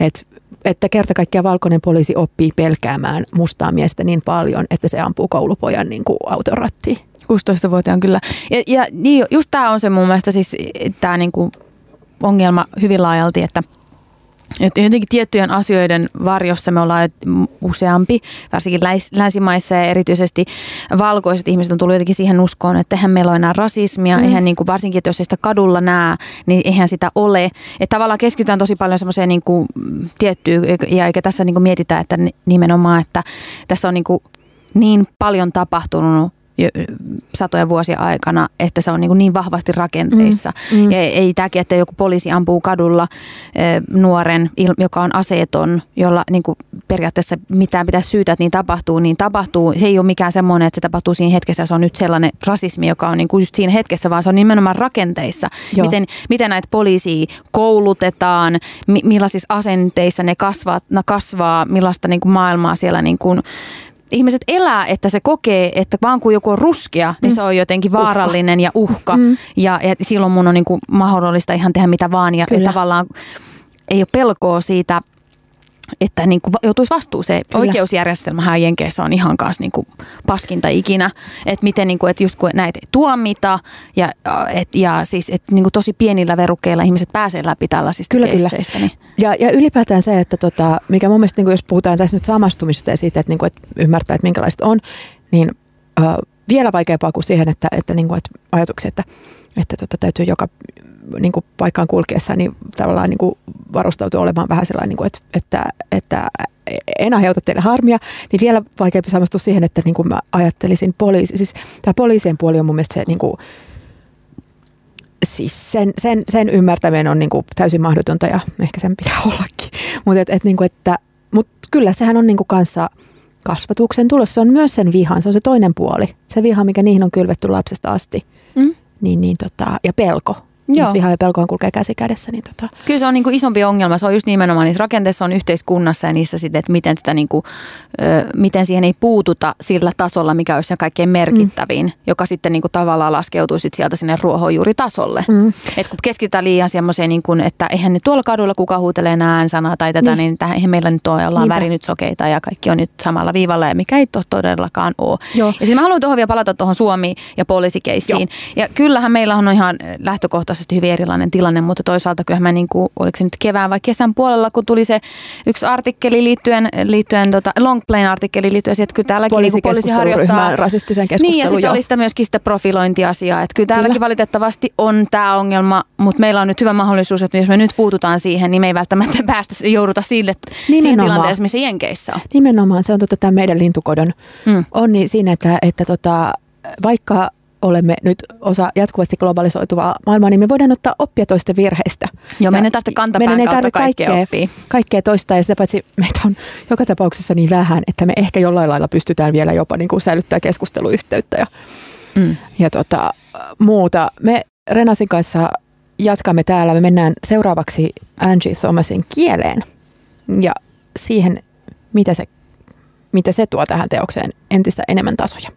että että kerta kaikkiaan valkoinen poliisi oppii pelkäämään mustaa miestä niin paljon, että se ampuu koulupojan niin kuin auton rattiin. 16-vuotiaan kyllä. Ja, ja niin, just tämä on se mun mielestä siis tämä niinku ongelma hyvin laajalti, että että jotenkin tiettyjen asioiden varjossa me ollaan useampi, varsinkin länsimaissa ja erityisesti valkoiset ihmiset on tullut jotenkin siihen uskoon, että eihän meillä ole enää rasismia, mm. eihän niin kuin, varsinkin, että jos ei sitä kadulla näe, niin eihän sitä ole. Että tavallaan keskitytään tosi paljon semmoiseen niin kuin tiettyyn, ja eikä tässä niin kuin mietitä, että nimenomaan, että tässä on niin, kuin niin paljon tapahtunut satoja vuosia aikana, että se on niin, niin vahvasti rakenteissa. Mm. Mm. Ja ei tämäkin, että joku poliisi ampuu kadulla nuoren, joka on aseeton, jolla niin kuin periaatteessa mitään pitäisi syytä, että niin tapahtuu, niin tapahtuu. Se ei ole mikään semmoinen, että se tapahtuu siinä hetkessä, se on nyt sellainen rasismi, joka on niin kuin just siinä hetkessä, vaan se on nimenomaan rakenteissa. Miten, miten näitä poliisia koulutetaan, millaisissa asenteissa ne kasvaa, ne kasvaa millaista niin kuin maailmaa siellä niin kuin ihmiset elää, että se kokee, että vaan kun joku on ruskea, niin mm. se on jotenkin vaarallinen uhka. ja uhka. Mm. Ja, ja silloin mun on niin kuin mahdollista ihan tehdä mitä vaan. Ja, ja tavallaan ei ole pelkoa siitä että niin kuin joutuisi vastuuseen. Kyllä. Oikeusjärjestelmähän Jenkeissä on ihan kanssa niin kuin paskinta ikinä, että miten niin kuin, että just kun näitä ei tuomita ja, et, ja siis että niin kuin tosi pienillä verukkeilla ihmiset pääsee läpi tällaisista kyllä. Kyllä. Niin. Ja, ja ylipäätään se, että tota, mikä mun mielestä niin kuin jos puhutaan tässä nyt samastumisesta ja siitä, että, niin kuin, että ymmärtää, että minkälaista on, niin äh, vielä vaikeampaa kuin siihen, että, että, niin kuin, että ajatuksia, että, että tota, täytyy joka niin kuin paikkaan kulkeessa niin tavallaan niin kuin varustautua olemaan vähän sellainen, niin kuin, että, että, että en aiheuta teille harmia, niin vielä vaikeampi samastua siihen, että niin kuin mä ajattelisin poliisi. Siis tämä poliisien puoli on mun mielestä se, niin kuin, siis sen, sen, sen ymmärtäminen on niin kuin täysin mahdotonta ja ehkä sen pitää ollakin. Mutta et, et, niin kuin, että, mut kyllä sehän on niin kuin kanssa kasvatuksen tulos. Se on myös sen vihan, se on se toinen puoli. Se viha, mikä niihin on kylvetty lapsesta asti. Mm. Niin, niin tota, ja pelko Joo. Jos viha ja pelkoon kulkee käsi kädessä. Niin tota. Kyllä se on niin kuin isompi ongelma. Se on just nimenomaan niissä rakenteissa on yhteiskunnassa ja niissä sitten, että miten, sitä niin kuin, ö, miten siihen ei puututa sillä tasolla, mikä olisi se kaikkein merkittävin, mm. joka sitten niin kuin tavallaan laskeutuu sit sieltä sinne ruohonjuuritasolle. Mm. Et kun keskitytään liian semmoiseen, niin kuin, että eihän nyt tuolla kadulla kuka huutelee enää äänsanaa tai tätä, niin, niin tähän, eihän meillä nyt ole, ollaan värinyt sokeita ja kaikki on nyt samalla viivalla ja mikä ei todellakaan ole. Joo. Ja siis mä haluan tuohon vielä palata tuohon Suomi- ja poliisikeissiin. Ja kyllähän meillä on ihan lähtökohtaisesti lähtökohtaisesti hyvin erilainen tilanne, mutta toisaalta kyllä mä niin kuin, oliko se nyt kevään vai kesän puolella, kun tuli se yksi artikkeli liittyen, liittyen tota, Longplain artikkeli liittyen siihen, että kyllä täälläkin niin poliisi harjoittaa. rasistisen keskustelun. Niin ja sitten oli sitä myöskin sitä profilointiasiaa, että kyllä täälläkin kyllä. valitettavasti on tämä ongelma, mutta meillä on nyt hyvä mahdollisuus, että jos me nyt puututaan siihen, niin me ei välttämättä päästä jouduta sille siinä tilanteessa, missä Jenkeissä on. Nimenomaan, se on tota, tämä meidän lintukodon mm. on niin siinä, että, että tota, vaikka olemme nyt osa jatkuvasti globalisoituvaa maailmaa, niin me voidaan ottaa oppia toisten virheistä. Joo, meidän ei tarvitse kantapään ei tarvitse kaikkea, kaikkea oppia. Kaikkea toista ja sitä paitsi meitä on joka tapauksessa niin vähän, että me ehkä jollain lailla pystytään vielä jopa niin kuin säilyttää keskusteluyhteyttä ja, mm. ja tota, muuta. Me Renasin kanssa jatkamme täällä. Me mennään seuraavaksi Angie Thomasin kieleen ja siihen, mitä se, mitä se tuo tähän teokseen entistä enemmän tasoja.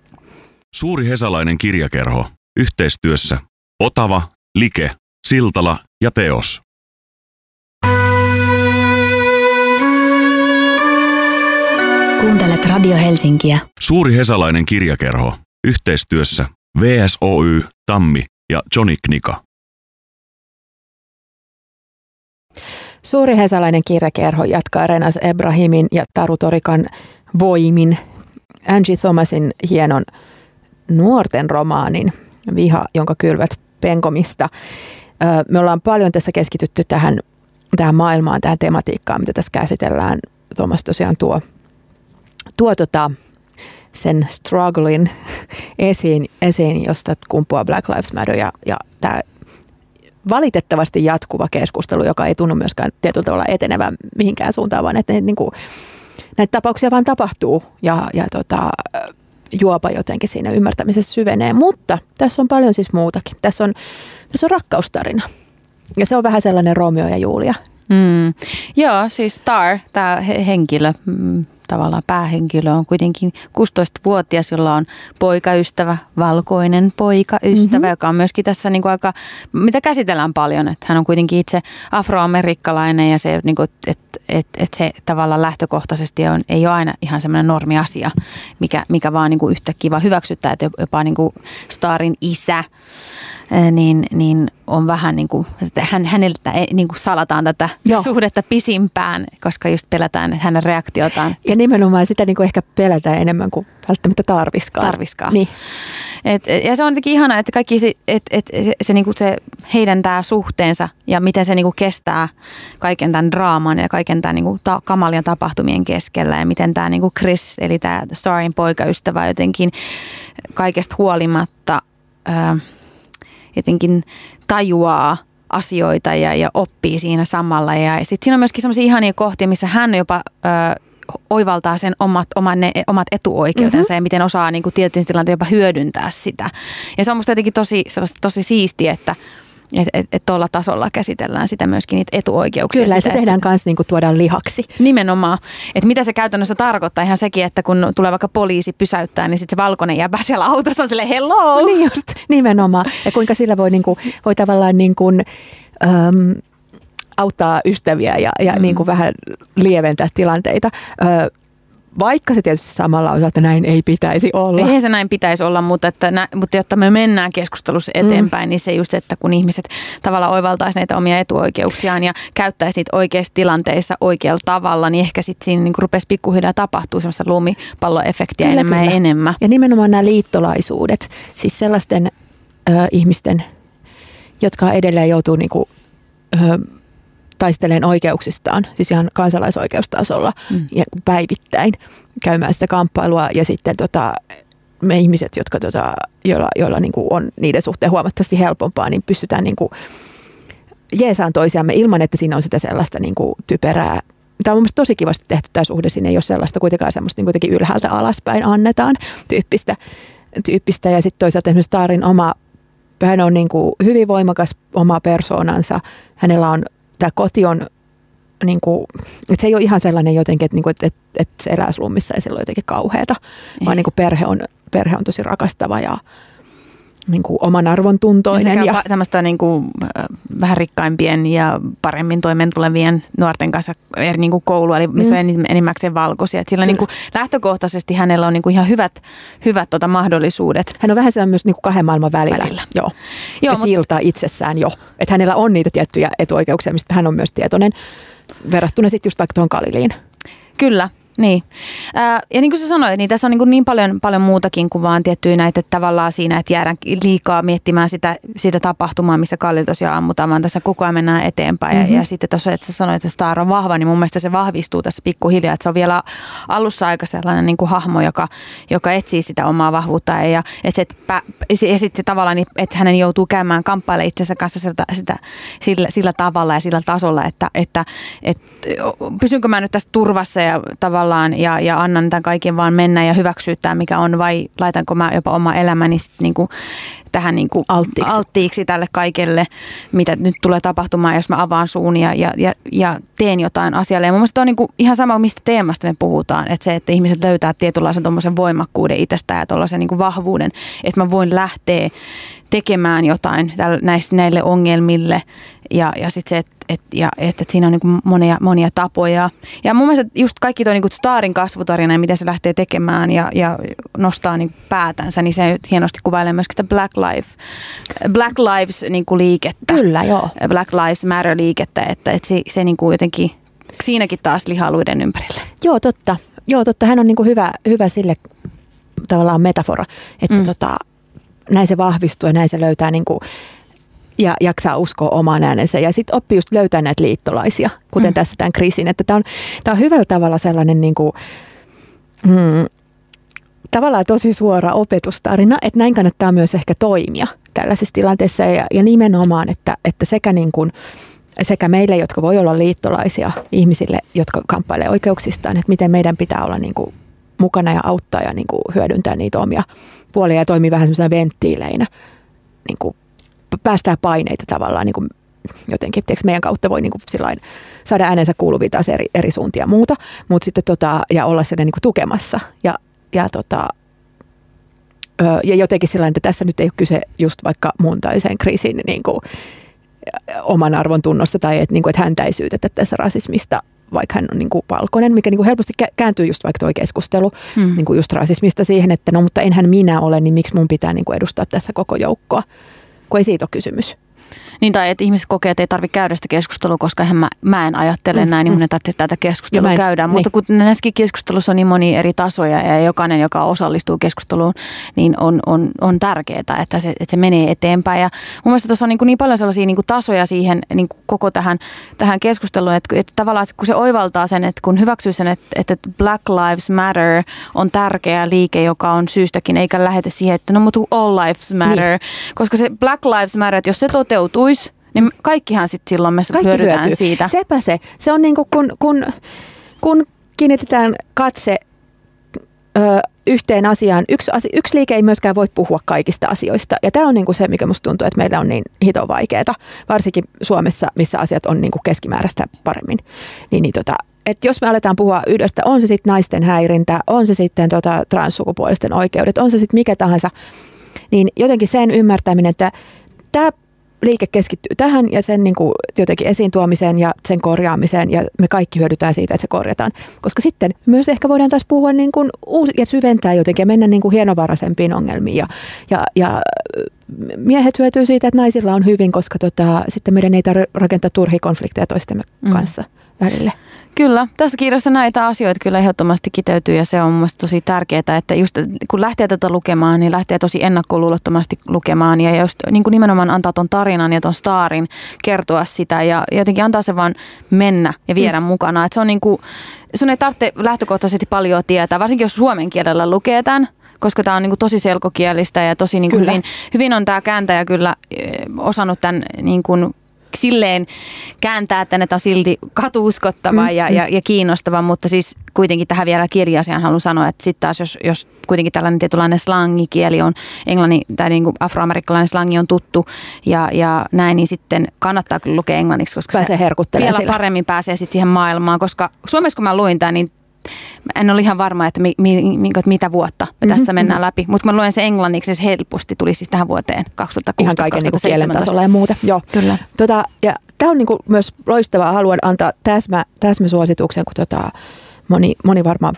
Suuri hesalainen kirjakerho. Yhteistyössä Otava, Like, Siltala ja Teos. Kuuntelet Radio Helsinkiä. Suuri hesalainen kirjakerho. Yhteistyössä VSOY, Tammi ja Johnny Knika. Suuri hesalainen kirjakerho jatkaa Renas Ebrahimin ja Taru Torikan voimin Angie Thomasin hienon nuorten romaanin Viha, jonka kylvät penkomista. Me ollaan paljon tässä keskitytty tähän, tähän maailmaan, tähän tematiikkaan, mitä tässä käsitellään. Thomas tosiaan tuo, tuo tota, sen struggling esiin, esiin, josta kumpuaa Black Lives Matter ja, ja tämä valitettavasti jatkuva keskustelu, joka ei tunnu myöskään tietyllä tavalla etenevän mihinkään suuntaan, vaan että niin kuin, näitä tapauksia vaan tapahtuu ja, ja tota, juopa jotenkin siinä ymmärtämisessä syvenee. Mutta tässä on paljon siis muutakin. Tässä on, tässä on rakkaustarina. Ja se on vähän sellainen Romeo ja Julia. Mm. Joo, siis Star, tämä henkilö, mm, tavallaan päähenkilö on kuitenkin 16-vuotias, jolla on poikaystävä, valkoinen poikaystävä, mm-hmm. joka on myöskin tässä niin kuin aika, mitä käsitellään paljon, että hän on kuitenkin itse afroamerikkalainen ja se, niin kuin, että et, et se tavallaan lähtökohtaisesti on, ei ole aina ihan semmoinen normiasia, mikä, mikä vaan niin kuin yhtäkkiä vaan hyväksyttää, että jopa niin kuin Starin isä niin, niin on vähän niin kuin, että hän, häneltä niin kuin salataan tätä Joo. suhdetta pisimpään, koska just pelätään että hänen reaktiotaan. Ja nimenomaan sitä niin kuin ehkä pelätään enemmän kuin välttämättä tarviskaan. Tarviskaan. Niin. Et, ja se on jotenkin ihanaa, että kaikki se, et, et, se, se, niinku se heidän tämä suhteensa ja miten se niinku kestää kaiken tämän draaman ja kaiken tämän niinku ta, kamalien tapahtumien keskellä ja miten tämä niinku Chris, eli tämä Starin poikaystävä jotenkin kaikesta huolimatta ää, jotenkin tajuaa asioita ja, ja oppii siinä samalla. Ja sitten siinä on myöskin sellaisia ihania kohtia, missä hän jopa ö, oivaltaa sen omat, oman, ne, omat etuoikeutensa mm-hmm. ja miten osaa niin kuin tietyissä tilanteissa jopa hyödyntää sitä. Ja se on musta jotenkin tosi, tosi siistiä, että että et, et tuolla tasolla käsitellään sitä myöskin niitä etuoikeuksia. Kyllä, sitä, se tehdään myös niinku tuodaan lihaksi. Nimenomaan. Että mitä se käytännössä tarkoittaa ihan sekin, että kun tulee vaikka poliisi pysäyttää, niin sitten se valkoinen jäbä siellä autossa on silleen hello. No niin just, nimenomaan. Ja kuinka sillä voi, niinku, voi tavallaan niin kuin, um, auttaa ystäviä ja, ja mm. niin kuin vähän lieventää tilanteita. Ö, vaikka se tietysti samalla on, että näin ei pitäisi olla. Eihän se näin pitäisi olla, mutta, että, nä, mutta jotta me mennään keskustelussa mm. eteenpäin, mm. niin se just, että kun ihmiset tavallaan oivaltaisi näitä omia etuoikeuksiaan ja käyttäisi niitä oikeissa tilanteissa oikealla tavalla, niin ehkä sitten siinä niin rupesi pikkuhiljaa tapahtuu semmoista lumipalloefektiä kyllä, enemmän kyllä. ja enemmän. Ja nimenomaan nämä liittolaisuudet, siis sellaisten ö, ihmisten, jotka edelleen joutuu niin kuin, ö, taisteleen oikeuksistaan, siis ihan kansalaisoikeustasolla mm. ja päivittäin käymään sitä kamppailua ja sitten tota, me ihmiset, jotka tota, joilla, joilla niin kuin on niiden suhteen huomattavasti helpompaa, niin pystytään niin kuin jeesaan toisiamme ilman, että siinä on sitä sellaista niin kuin typerää Tämä on mielestäni tosi kivasti tehty tämä suhde, siinä ei ole sellaista kuitenkaan semmoista niin kuitenkin ylhäältä alaspäin annetaan tyyppistä. tyyppistä. Ja sitten toisaalta esimerkiksi Taarin oma, hän on niin kuin hyvin voimakas oma persoonansa, hänellä on tämä koti on, niin kuin, että se ei ole ihan sellainen jotenkin, että, niin kuin, että, että, että se elää slummissa ja sillä on jotenkin kauheata, vaan niin kuin perhe, on, perhe on tosi rakastava ja niin kuin oman arvon tuntoinen. Ja, ja tämmöistä niin kuin, vähän rikkaimpien ja paremmin toimeentulevien nuorten kanssa eri niin kuin koulua, eli missä mm. on enimmäkseen valkoisia. Et sillä niin kuin, lähtökohtaisesti hänellä on niin kuin ihan hyvät, hyvät tota, mahdollisuudet. Hän on vähän sellainen myös niin kuin kahden maailman välillä. välillä. Joo. Joo, ja silta itsessään jo. Että hänellä on niitä tiettyjä etuoikeuksia, mistä hän on myös tietoinen verrattuna sitten just vaikka tuohon Kaliliin. Kyllä, niin. Ää, ja niin kuin sä sanoit, niin tässä on niin, niin paljon, paljon muutakin kuin vaan tiettyjä näitä tavallaan siinä, että jäädään liikaa miettimään sitä, sitä tapahtumaa, missä Kalli tosiaan ammutaan, vaan tässä koko ajan mennään eteenpäin. Mm-hmm. Ja, ja sitten tuossa, että sä sanoit, että Star on vahva, niin mun mielestä se vahvistuu tässä pikkuhiljaa, että se on vielä alussa aika sellainen niin kuin hahmo, joka, joka etsii sitä omaa vahvuutta. Ja, ja, että ja sitten tavallaan, niin, että hänen joutuu käymään kamppailemaan itsensä kanssa sitä, sitä, sillä, sillä tavalla ja sillä tasolla, että, että, että pysynkö mä nyt tässä turvassa ja tavallaan tavallaan ja, ja annan tämän kaiken vaan mennä ja hyväksyä tämä, mikä on, vai laitanko mä jopa oma elämäni sit niin kuin tähän niin kuin alttiiksi. alttiiksi tälle kaikelle, mitä nyt tulee tapahtumaan, jos mä avaan suun ja, ja, ja, ja teen jotain asialle. Ja mun mielestä on niin kuin ihan sama, mistä teemasta me puhutaan, että se, että ihmiset löytää tietynlaisen voimakkuuden itsestään ja tuollaisen niin vahvuuden, että mä voin lähteä tekemään jotain näille ongelmille ja, ja sitten se, että et, ja, et, et siinä on niinku monia, monia tapoja. Ja mun mielestä just kaikki tuo niinku Starin kasvutarina ja miten se lähtee tekemään ja, ja nostaa niinku päätänsä, niin se hienosti kuvailee myös sitä Black, Life, Black Lives niinku liikettä. Kyllä, joo. Black Lives Matter liikettä, että et se, se niinku jotenkin, siinäkin taas lihaluiden ympärille. Joo, totta. Joo, totta. Hän on niinku hyvä, hyvä sille tavallaan metafora, että mm. tota, näin se vahvistuu ja näin se löytää niin kuin, ja jaksaa uskoa omaan äänensä. Ja sitten oppii just löytää näitä liittolaisia, kuten mm. tässä tämän kriisin. Että tämä on, on hyvällä tavalla sellainen niin kuin, mm, tavallaan tosi suora opetustarina, että näin kannattaa myös ehkä toimia tällaisessa tilanteessa. Ja, ja nimenomaan, että, että sekä niin kuin, sekä meille, jotka voi olla liittolaisia ihmisille, jotka kamppailee oikeuksistaan, että miten meidän pitää olla niin kuin mukana ja auttaa ja niin kuin hyödyntää niitä omia puolia ja toimii vähän semmoisena venttiileinä, niin kuin päästää paineita tavallaan niin kuin jotenkin, tiedätkö, meidän kautta voi niin kuin sillain, saada äänensä kuuluvia taas eri, eri suuntia ja muuta, mutta sitten tota, ja olla sen niin kuin tukemassa. Ja, ja tota, ja jotenkin sillä että tässä nyt ei ole kyse just vaikka muun tai sen kriisin niin kuin, oman arvon tunnosta tai että, niin kuin, että häntä ei syytetä tässä rasismista, vaikka hän on niin kuin valkoinen, mikä niin kuin helposti kääntyy just vaikka tuo keskustelu mm. niin kuin just rasismista siihen, että no mutta enhän minä ole, niin miksi mun pitää niin kuin edustaa tässä koko joukkoa, kun ei siitä ole kysymys. Niin tai että ihmiset kokee, että ei tarvitse käydä sitä keskustelua, koska eihän mä, mä en ajattele mm, näin, niin mun ei tarvitse tätä keskustelua en, käydä. Niin. Mutta kun näissäkin keskustelussa on niin moni eri tasoja ja jokainen, joka osallistuu keskusteluun, niin on, on, on tärkeää, että se, että se menee eteenpäin. Ja mun mielestä tuossa on niin, niin paljon sellaisia niin tasoja siihen niin koko tähän, tähän keskusteluun, että, että tavallaan kun se oivaltaa sen, että kun hyväksyy sen, että, että Black Lives Matter on tärkeä liike, joka on syystäkin, eikä lähetä siihen, että no mutta all lives matter. Niin. Koska se Black Lives Matter, että jos se toteutuisi, niin kaikkihan sitten silloin me Kaikki hyödytään hyötyy. siitä. Sepä se. Se on niin kuin kun, kun, kun kiinnitetään katse ö, yhteen asiaan. Yksi, asia, yksi liike ei myöskään voi puhua kaikista asioista. Ja tämä on niin kuin se, mikä musta tuntuu, että meillä on niin hito vaikeaa, varsinkin Suomessa, missä asiat on niin kuin keskimääräistä paremmin. Niin, niin tota, että jos me aletaan puhua yhdestä, on se sitten naisten häirintä, on se sitten tota transsukupuolisten oikeudet, on se sitten mikä tahansa, niin jotenkin sen ymmärtäminen, että tämä liike keskittyy tähän ja sen niin kuin jotenkin esiin tuomiseen ja sen korjaamiseen ja me kaikki hyödytään siitä, että se korjataan. Koska sitten myös ehkä voidaan taas puhua niin kuin uusi, ja syventää jotenkin ja mennä niin kuin hienovaraisempiin ongelmiin ja, ja, ja miehet hyötyy siitä, että naisilla on hyvin, koska tota, sitten meidän ei tarvitse rakentaa turhia konflikteja toistemme mm. kanssa välille. Kyllä, tässä kirjassa näitä asioita kyllä ehdottomasti kiteytyy ja se on mielestäni tosi tärkeää, että just kun lähtee tätä lukemaan, niin lähtee tosi ennakkoluulottomasti lukemaan ja just niin kuin nimenomaan antaa ton tarinan ja ton staarin kertoa sitä ja jotenkin antaa se vaan mennä ja viedä mm. mukana. Että se on niin kuin, sun ei tarvitse lähtökohtaisesti paljon tietää, varsinkin jos suomen kielellä lukee tämän, koska tämä on niin kuin tosi selkokielistä ja tosi niin kuin hyvin, hyvin on tämä kääntäjä kyllä osannut tämän niin kuin silleen kääntää, että ne on silti katuuskottava mm, ja, ja, ja kiinnostava, mutta siis kuitenkin tähän vielä kirja-asiaan haluan sanoa, että sitten taas jos, jos kuitenkin tällainen tietynlainen slangikieli on, englannin tai niin kuin afroamerikkalainen slangi on tuttu ja, ja näin, niin sitten kannattaa kyllä lukea englanniksi, koska pääsee se vielä sillä. paremmin pääsee sitten siihen maailmaan, koska Suomessa kun mä luin tämän, niin en ole ihan varma, että mi, mi, mi, mitä vuotta me tässä mm-hmm. mennään läpi. Mutta kun mä luen sen englanniksi, se helposti tuli siis tähän vuoteen 2016 Ihan kaiken niin kielen tasolla ja muuta. Joo. Kyllä. Tota, ja tämä on niinku myös loistavaa. Haluan antaa täsmä, täsmäsuosituksen, kun tota, moni, moni varmaan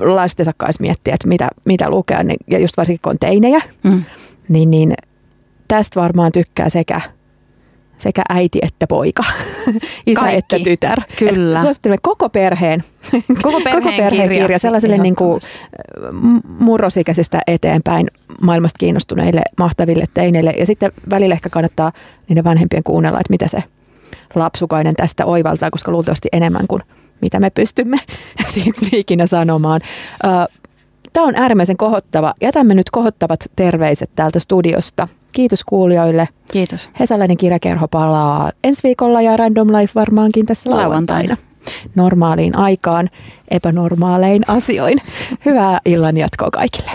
laistensa kanssa miettiä, että mitä, mitä lukea. Niin, ja just varsinkin kun on teinejä, mm. niin, niin tästä varmaan tykkää sekä – sekä äiti että poika, isä Kaikki. että tytär. Kyllä. suosittelemme koko perheen, koko perheen, koko perheen kirja, kirja sellaiselle niin kuin murrosikäisistä eteenpäin maailmasta kiinnostuneille mahtaville teineille. Ja sitten välillä ehkä kannattaa niiden vanhempien kuunnella, että mitä se lapsukainen tästä oivaltaa, koska luultavasti enemmän kuin mitä me pystymme siitä ikinä sanomaan. Tämä on äärimmäisen kohottava. Jätämme nyt kohottavat terveiset täältä studiosta. Kiitos kuulijoille. Kiitos. Hesalainen kirjakerho palaa ensi viikolla ja Random Life varmaankin tässä lauantaina. Normaaliin aikaan, epänormaalein asioin. Hyvää illan jatkoa kaikille.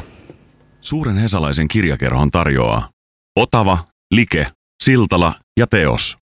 Suuren Hesalaisen kirjakerhon tarjoaa Otava, Like, Siltala ja Teos.